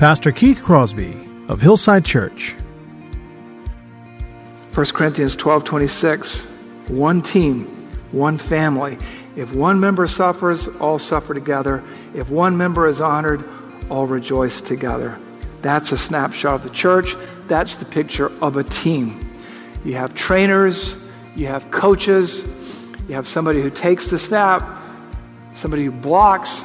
Pastor Keith Crosby of Hillside Church. 1 Corinthians 12 26. One team, one family. If one member suffers, all suffer together. If one member is honored, all rejoice together. That's a snapshot of the church. That's the picture of a team. You have trainers, you have coaches, you have somebody who takes the snap, somebody who blocks.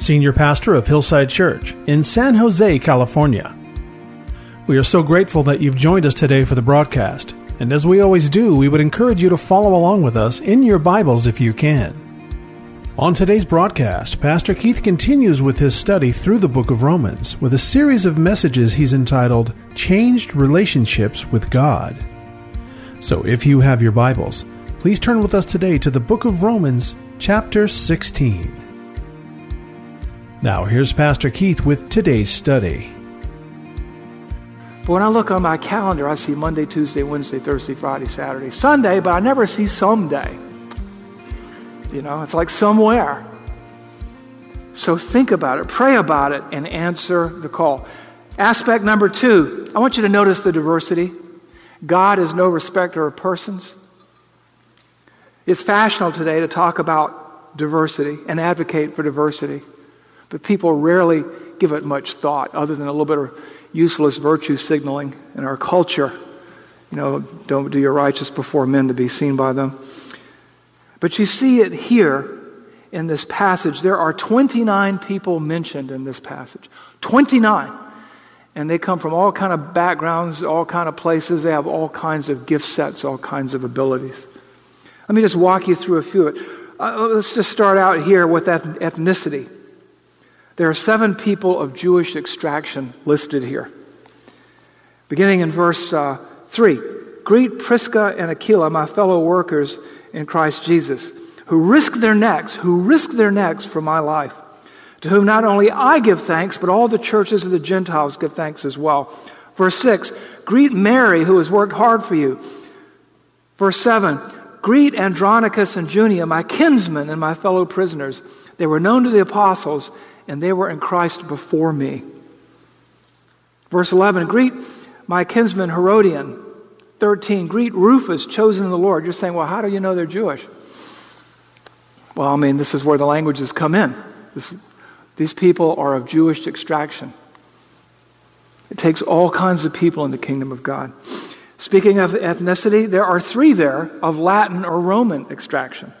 Senior Pastor of Hillside Church in San Jose, California. We are so grateful that you've joined us today for the broadcast, and as we always do, we would encourage you to follow along with us in your Bibles if you can. On today's broadcast, Pastor Keith continues with his study through the book of Romans with a series of messages he's entitled Changed Relationships with God. So if you have your Bibles, please turn with us today to the book of Romans, chapter 16. Now, here's Pastor Keith with today's study. But when I look on my calendar, I see Monday, Tuesday, Wednesday, Thursday, Friday, Saturday, Sunday, but I never see someday. You know, it's like somewhere. So think about it, pray about it, and answer the call. Aspect number two, I want you to notice the diversity. God is no respecter of persons. It's fashionable today to talk about diversity and advocate for diversity, but people rarely give it much thought other than a little bit of useless virtue signaling in our culture. You know, don't do your righteous before men to be seen by them. But you see it here in this passage. There are 29 people mentioned in this passage. 29. And they come from all kind of backgrounds, all kind of places. They have all kinds of gift sets, all kinds of abilities. Let me just walk you through a few of it. Uh, let's just start out here with ethnicity. There are seven people of Jewish extraction listed here. Beginning in verse uh, 3 Greet Prisca and Aquila, my fellow workers in Christ Jesus, who risk their necks, who risk their necks for my life, to whom not only I give thanks, but all the churches of the Gentiles give thanks as well. Verse 6 Greet Mary, who has worked hard for you. Verse 7 Greet Andronicus and Junia, my kinsmen and my fellow prisoners. They were known to the apostles, and they were in Christ before me. Verse 11 Greet my kinsman Herodion. 13 Greet Rufus, chosen in the Lord. You're saying, well, how do you know they're Jewish? Well, I mean, this is where the languages come in. This, these people are of Jewish extraction. It takes all kinds of people in the kingdom of God. Speaking of ethnicity, there are three there of Latin or Roman extraction.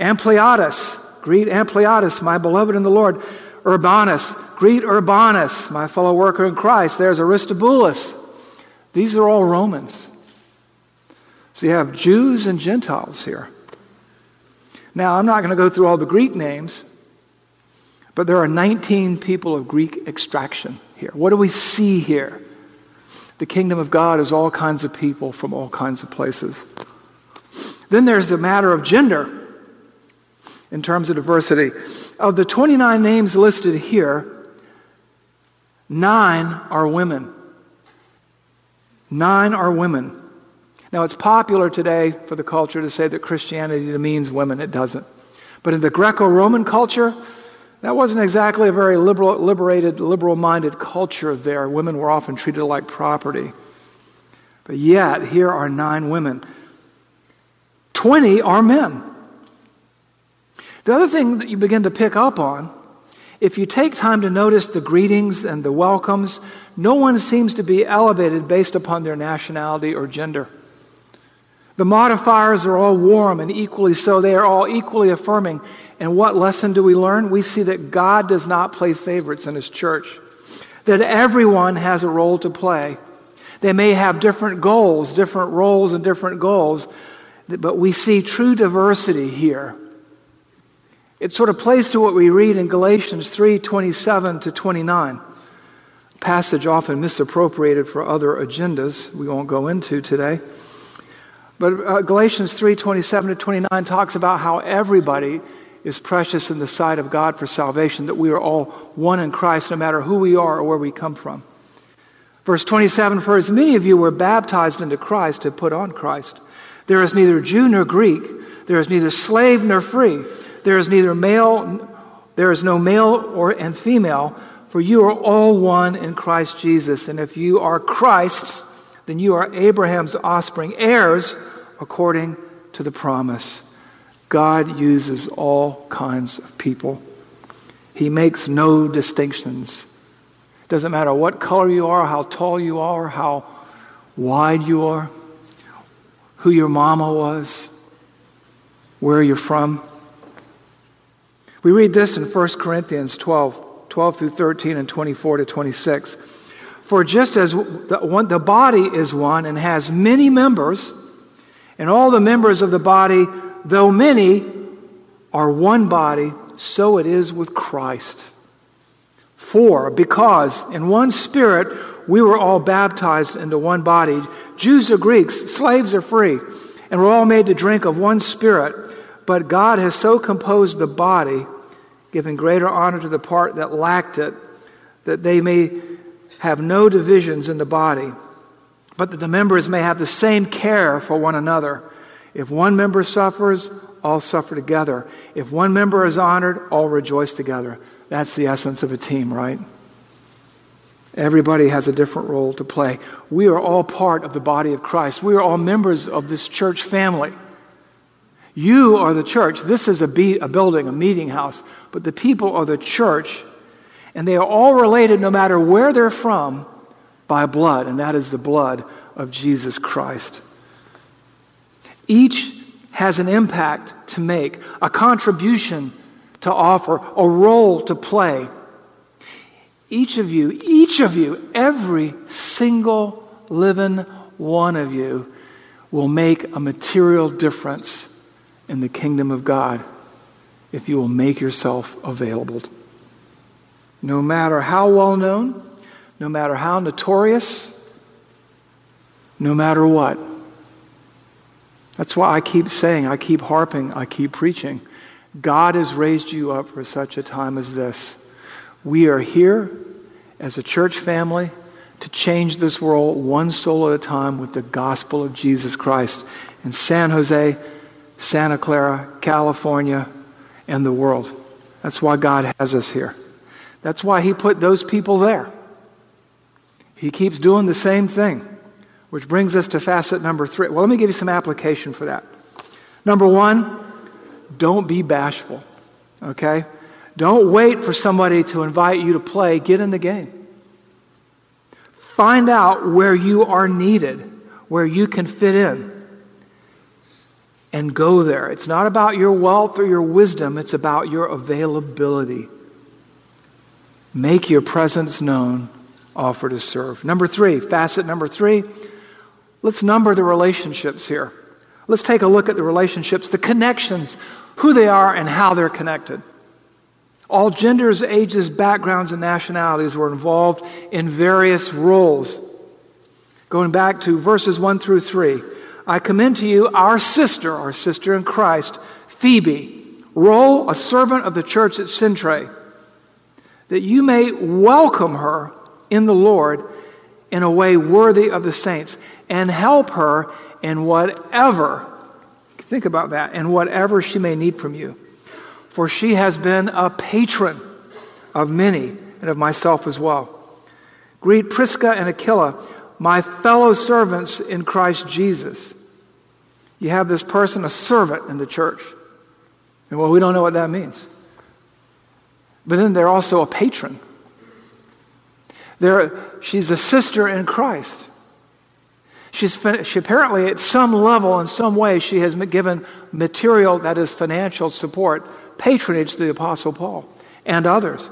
Ampliatus, greet Ampliatus, my beloved in the Lord. Urbanus, greet Urbanus, my fellow worker in Christ. There's Aristobulus. These are all Romans. So you have Jews and Gentiles here. Now, I'm not going to go through all the Greek names, but there are 19 people of Greek extraction here. What do we see here? The kingdom of God is all kinds of people from all kinds of places. Then there's the matter of gender. In terms of diversity. Of the 29 names listed here, nine are women. Nine are women. Now, it's popular today for the culture to say that Christianity demeans women. It doesn't. But in the Greco Roman culture, that wasn't exactly a very liberal, liberated, liberal minded culture there. Women were often treated like property. But yet, here are nine women. 20 are men. The other thing that you begin to pick up on, if you take time to notice the greetings and the welcomes, no one seems to be elevated based upon their nationality or gender. The modifiers are all warm and equally so. They are all equally affirming. And what lesson do we learn? We see that God does not play favorites in His church, that everyone has a role to play. They may have different goals, different roles, and different goals, but we see true diversity here. It sort of plays to what we read in Galatians 3 27 to 29, a passage often misappropriated for other agendas we won't go into today. But uh, Galatians 3 27 to 29 talks about how everybody is precious in the sight of God for salvation, that we are all one in Christ, no matter who we are or where we come from. Verse 27 For as many of you were baptized into Christ, have put on Christ. There is neither Jew nor Greek, there is neither slave nor free, there is neither male, there is no male or and female, for you are all one in Christ Jesus. And if you are Christ's, then you are Abraham's offspring, heirs according to the promise. God uses all kinds of people. He makes no distinctions. Doesn't matter what color you are, how tall you are, how wide you are, who your mama was, where you're from. We read this in 1 Corinthians 12, 12 through 13 and 24 to 26. For just as the, one, the body is one and has many members, and all the members of the body, though many, are one body, so it is with Christ. For, because in one spirit we were all baptized into one body, Jews or Greeks, slaves or free, and we're all made to drink of one spirit. But God has so composed the body, giving greater honor to the part that lacked it, that they may have no divisions in the body, but that the members may have the same care for one another. If one member suffers, all suffer together. If one member is honored, all rejoice together. That's the essence of a team, right? Everybody has a different role to play. We are all part of the body of Christ. We are all members of this church family. You are the church. This is a, be- a building, a meeting house, but the people are the church and they are all related, no matter where they're from, by blood, and that is the blood of Jesus Christ. Each has an impact to make, a contribution to offer, a role to play. Each of you, each of you, every single living one of you will make a material difference in the kingdom of God if you will make yourself available no matter how well known, no matter how notorious, no matter what. That's why I keep saying, I keep harping, I keep preaching. God has raised you up for such a time as this. We are here as a church family to change this world one soul at a time with the gospel of Jesus Christ in San Jose, Santa Clara, California, and the world. That's why God has us here. That's why he put those people there. He keeps doing the same thing, which brings us to facet number three. Well, let me give you some application for that. Number one, don't be bashful, okay? Don't wait for somebody to invite you to play. Get in the game. Find out where you are needed, where you can fit in, and go there. It's not about your wealth or your wisdom, it's about your availability. Make your presence known, offer to serve. Number three, facet number three, let's number the relationships here. Let's take a look at the relationships, the connections, who they are, and how they're connected. All genders, ages, backgrounds, and nationalities were involved in various roles. Going back to verses 1 through 3, I commend to you our sister, our sister in Christ, Phoebe, Roll, a servant of the church at Cenchreae, that you may welcome her in the Lord in a way worthy of the saints and help her in whatever, think about that, in whatever she may need from you. For she has been a patron of many and of myself as well. Greet Prisca and Aquila, my fellow servants in Christ Jesus. You have this person, a servant in the church. And well, we don't know what that means. But then they're also a patron. They're, she's a sister in Christ. She's she apparently, at some level, in some way, she has given material, that is financial support, patronage to the Apostle Paul and others.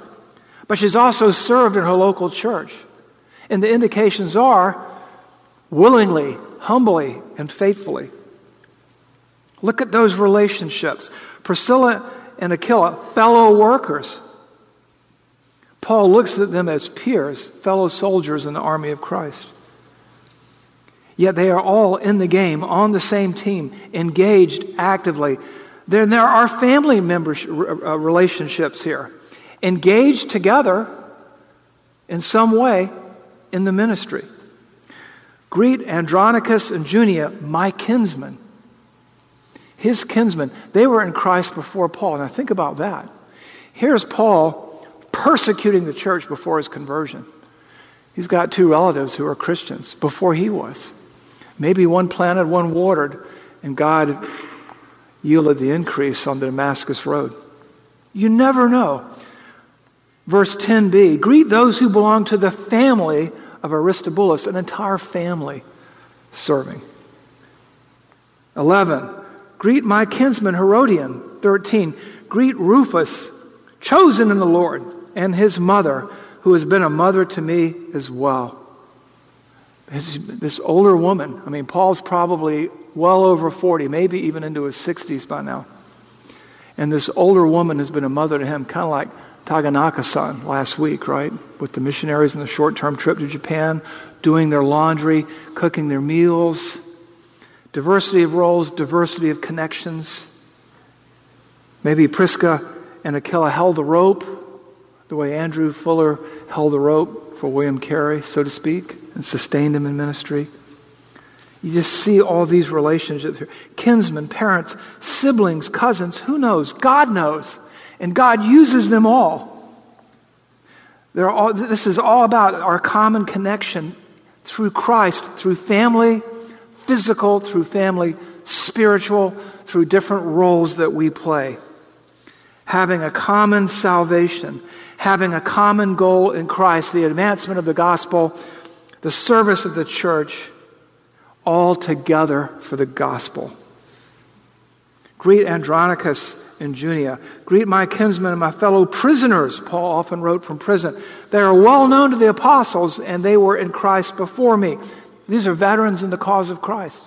But she's also served in her local church. And the indications are willingly, humbly, and faithfully. Look at those relationships. Priscilla and Aquila, fellow workers. Paul looks at them as peers, fellow soldiers in the army of Christ. Yet they are all in the game, on the same team, engaged actively. Then there are family members, uh, relationships here, engaged together in some way in the ministry. Greet Andronicus and Junia, my kinsmen. His kinsmen. They were in Christ before Paul. Now think about that. Here's Paul persecuting the church before his conversion. He's got two relatives who are Christians before he was. Maybe one planted, one watered, and God yielded the increase on the Damascus Road. You never know. Verse 10b Greet those who belong to the family of Aristobulus, an entire family serving. 11. Greet my kinsman Herodion. 13. Greet Rufus, chosen in the Lord, and his mother, who has been a mother to me as well. This older woman, I mean, Paul's probably well over 40, maybe even into his 60s by now. And this older woman has been a mother to him, kind of like Taganaka san last week, right? With the missionaries in the short term trip to Japan, doing their laundry, cooking their meals. Diversity of roles, diversity of connections. Maybe Prisca and Aquila held the rope the way Andrew Fuller held the rope for William Carey, so to speak, and sustained him in ministry. You just see all these relationships here kinsmen, parents, siblings, cousins, who knows? God knows. And God uses them all. They're all this is all about our common connection through Christ, through family, physical, through family, spiritual, through different roles that we play. Having a common salvation, having a common goal in Christ, the advancement of the gospel, the service of the church, all together for the gospel. Greet Andronicus and Junia. Greet my kinsmen and my fellow prisoners. Paul often wrote from prison. They are well known to the apostles, and they were in Christ before me. These are veterans in the cause of Christ.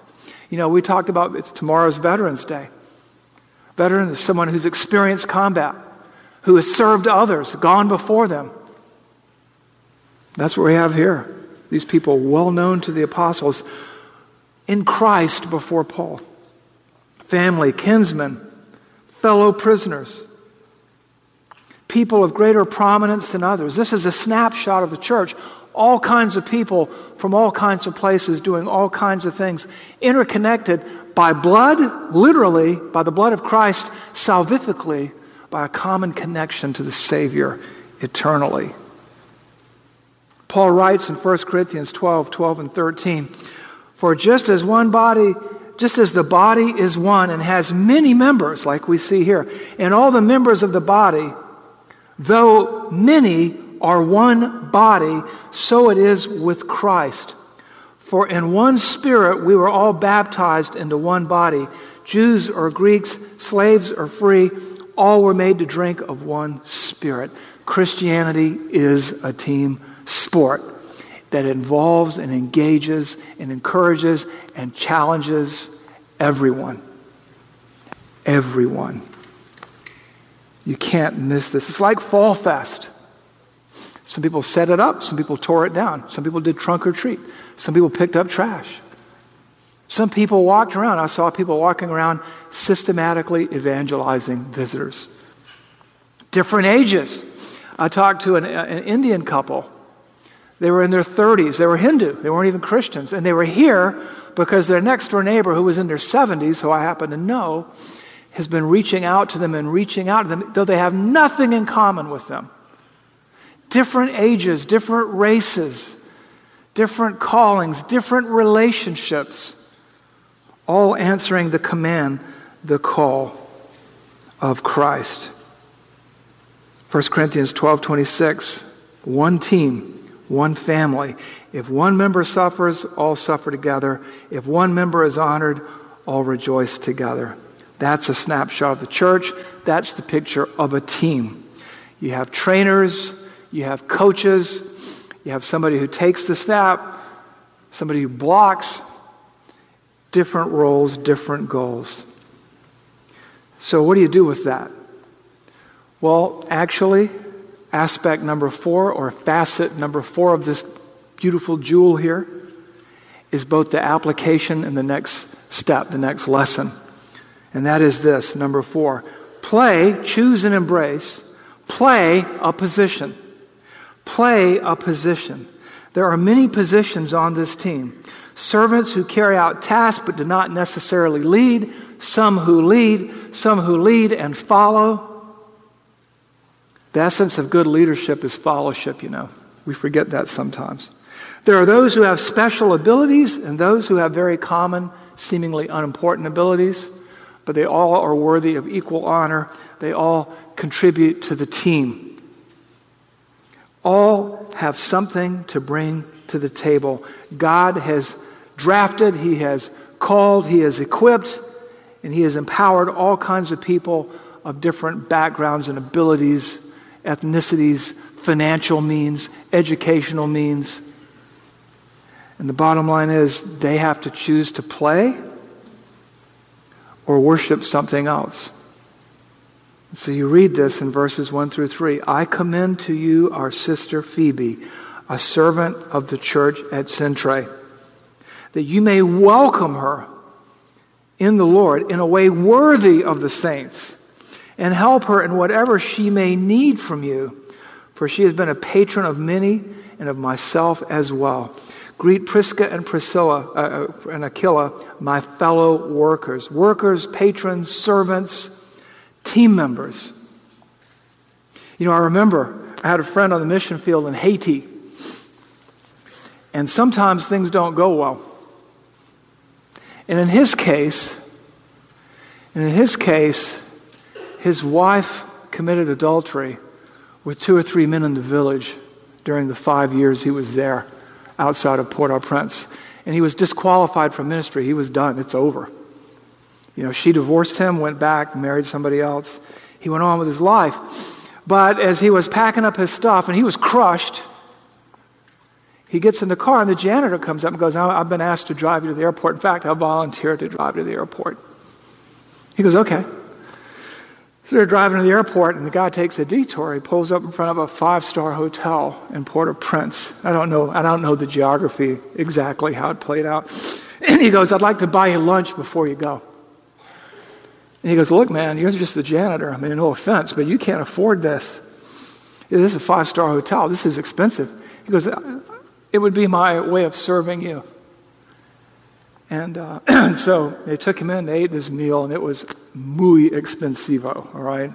You know, we talked about it's tomorrow's Veterans Day. Veteran is someone who's experienced combat, who has served others, gone before them. That's what we have here. These people well known to the apostles in Christ before Paul. Family, kinsmen, fellow prisoners, people of greater prominence than others. This is a snapshot of the church. All kinds of people from all kinds of places doing all kinds of things, interconnected by blood, literally, by the blood of Christ, salvifically, by a common connection to the Savior eternally. Paul writes in 1 Corinthians 12 12 and 13, For just as one body just as the body is one and has many members, like we see here, and all the members of the body, though many are one body, so it is with Christ. For in one spirit we were all baptized into one body, Jews or Greeks, slaves or free, all were made to drink of one spirit. Christianity is a team sport that involves and engages and encourages and challenges everyone. Everyone. You can't miss this. It's like Fall Fest. Some people set it up, some people tore it down, some people did trunk or treat, some people picked up trash. Some people walked around. I saw people walking around systematically evangelizing visitors. Different ages. I talked to an, uh, an Indian couple. They were in their 30s. They were Hindu. They weren't even Christians. And they were here because their next door neighbor, who was in their 70s, who I happen to know, has been reaching out to them and reaching out to them, though they have nothing in common with them. Different ages, different races, different callings, different relationships, all answering the command, the call of Christ. 1 Corinthians 12 26, one team, one family. If one member suffers, all suffer together. If one member is honored, all rejoice together. That's a snapshot of the church. That's the picture of a team. You have trainers, you have coaches, you have somebody who takes the snap, somebody who blocks, different roles, different goals. So, what do you do with that? Well, actually, aspect number four, or facet number four of this beautiful jewel here, is both the application and the next step, the next lesson. And that is this number four play, choose and embrace, play a position. Play a position. There are many positions on this team. Servants who carry out tasks but do not necessarily lead, some who lead, some who lead and follow. The essence of good leadership is fellowship, you know. We forget that sometimes. There are those who have special abilities and those who have very common, seemingly unimportant abilities, but they all are worthy of equal honor. They all contribute to the team all have something to bring to the table. God has drafted, He has called, He has equipped, and He has empowered all kinds of people of different backgrounds and abilities, ethnicities, financial means, educational means. And the bottom line is they have to choose to play or worship something else. So you read this in verses 1 through 3. I commend to you our sister Phoebe, a servant of the church at Cenchreae, that you may welcome her in the Lord in a way worthy of the saints, and help her in whatever she may need from you, for she has been a patron of many and of myself as well. Greet Prisca and Priscilla uh, uh and Aquila, my fellow workers, workers, patrons, servants team members. You know, I remember I had a friend on the mission field in Haiti, and sometimes things don't go well. And in his case, and in his case, his wife committed adultery with two or three men in the village during the five years he was there outside of Port au Prince. And he was disqualified from ministry. He was done. It's over. You know, she divorced him, went back, married somebody else. He went on with his life. But as he was packing up his stuff and he was crushed, he gets in the car and the janitor comes up and goes, I've been asked to drive you to the airport. In fact, I volunteered to drive you to the airport. He goes, okay. So they're driving to the airport and the guy takes a detour. He pulls up in front of a five-star hotel in Port-au-Prince. I don't know, I don't know the geography exactly how it played out. And he goes, I'd like to buy you lunch before you go. And he goes, Look, man, you're just the janitor. I mean, no offense, but you can't afford this. This is a five star hotel. This is expensive. He goes, It would be my way of serving you. And uh, so they took him in, they ate this meal, and it was muy expensivo, all right?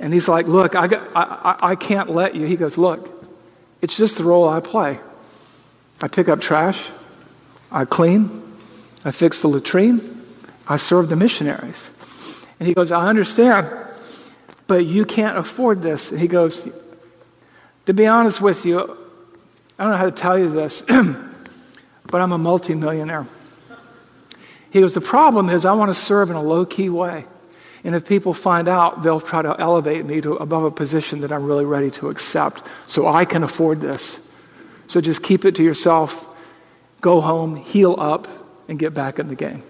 And he's like, Look, I, got, I, I can't let you. He goes, Look, it's just the role I play. I pick up trash, I clean, I fix the latrine, I serve the missionaries. And he goes, I understand, but you can't afford this. And he goes, To be honest with you, I don't know how to tell you this, but I'm a multimillionaire. He goes, The problem is I want to serve in a low key way. And if people find out, they'll try to elevate me to above a position that I'm really ready to accept. So I can afford this. So just keep it to yourself, go home, heal up, and get back in the game.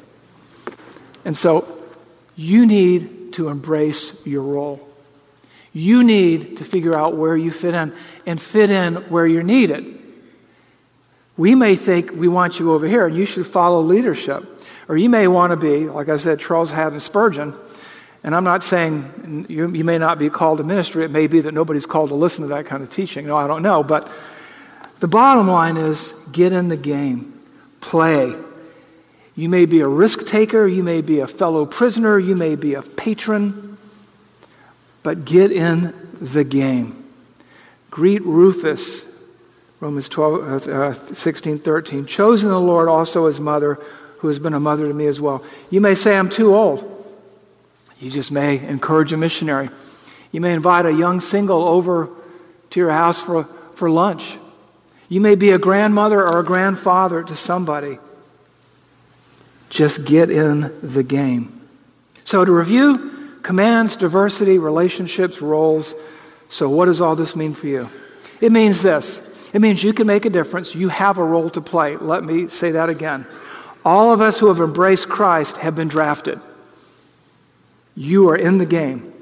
And so you need to embrace your role. You need to figure out where you fit in and fit in where you're needed. We may think we want you over here and you should follow leadership. Or you may want to be, like I said, Charles Haddon Spurgeon. And I'm not saying you, you may not be called to ministry. It may be that nobody's called to listen to that kind of teaching. No, I don't know. But the bottom line is get in the game, play. You may be a risk taker, you may be a fellow prisoner, you may be a patron, but get in the game. Greet Rufus, Romans 12, uh, 16, 13. Chosen the Lord also as mother, who has been a mother to me as well. You may say, I'm too old. You just may encourage a missionary. You may invite a young single over to your house for, for lunch. You may be a grandmother or a grandfather to somebody. Just get in the game. So, to review commands, diversity, relationships, roles. So, what does all this mean for you? It means this it means you can make a difference. You have a role to play. Let me say that again. All of us who have embraced Christ have been drafted. You are in the game.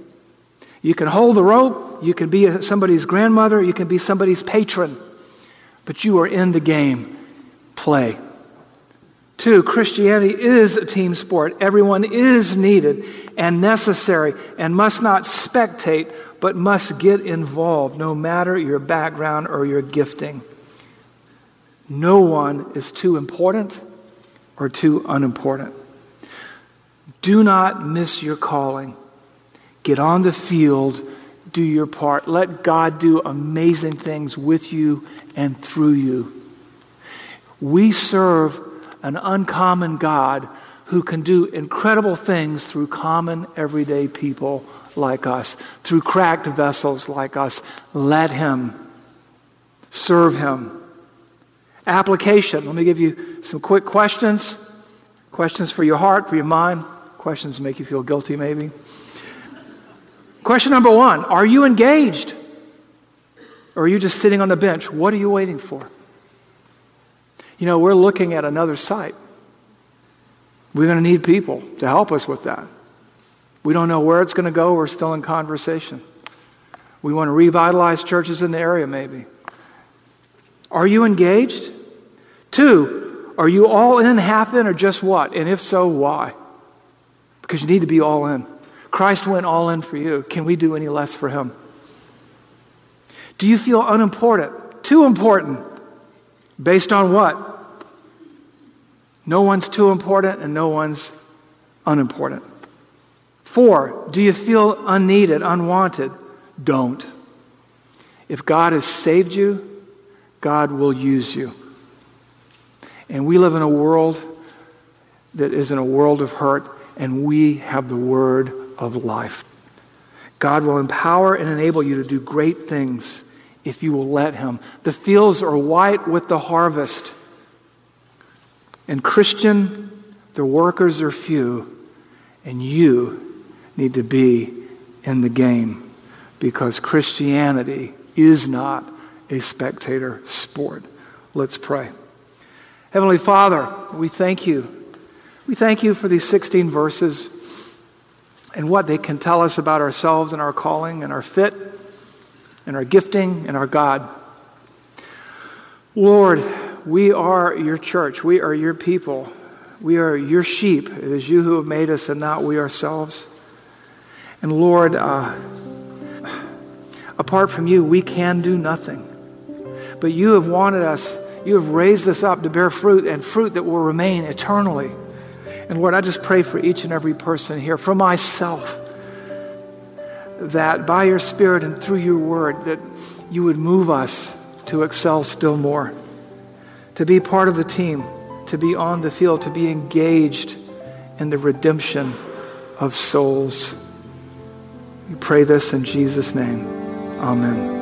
You can hold the rope, you can be somebody's grandmother, you can be somebody's patron, but you are in the game. Play. Two, Christianity is a team sport. Everyone is needed and necessary and must not spectate, but must get involved, no matter your background or your gifting. No one is too important or too unimportant. Do not miss your calling. Get on the field, do your part. Let God do amazing things with you and through you. We serve an uncommon God who can do incredible things through common, everyday people like us, through cracked vessels like us. Let Him serve Him. Application. Let me give you some quick questions. Questions for your heart, for your mind. Questions make you feel guilty, maybe. Question number one Are you engaged? Or are you just sitting on the bench? What are you waiting for? You know, we're looking at another site. We're going to need people to help us with that. We don't know where it's going to go. We're still in conversation. We want to revitalize churches in the area, maybe. Are you engaged? Two, are you all in, half in, or just what? And if so, why? Because you need to be all in. Christ went all in for you. Can we do any less for him? Do you feel unimportant? Too important? Based on what? No one's too important and no one's unimportant. Four, do you feel unneeded, unwanted? Don't. If God has saved you, God will use you. And we live in a world that is in a world of hurt, and we have the word of life. God will empower and enable you to do great things if you will let Him. The fields are white with the harvest. And, Christian, the workers are few, and you need to be in the game because Christianity is not a spectator sport. Let's pray. Heavenly Father, we thank you. We thank you for these 16 verses and what they can tell us about ourselves and our calling and our fit and our gifting and our God. Lord, we are your church. We are your people. We are your sheep. It is you who have made us and not we ourselves. And Lord, uh, apart from you, we can do nothing. But you have wanted us, you have raised us up to bear fruit and fruit that will remain eternally. And Lord, I just pray for each and every person here, for myself, that by your Spirit and through your word, that you would move us to excel still more, to be part of the team, to be on the field, to be engaged in the redemption of souls. We pray this in Jesus' name. Amen.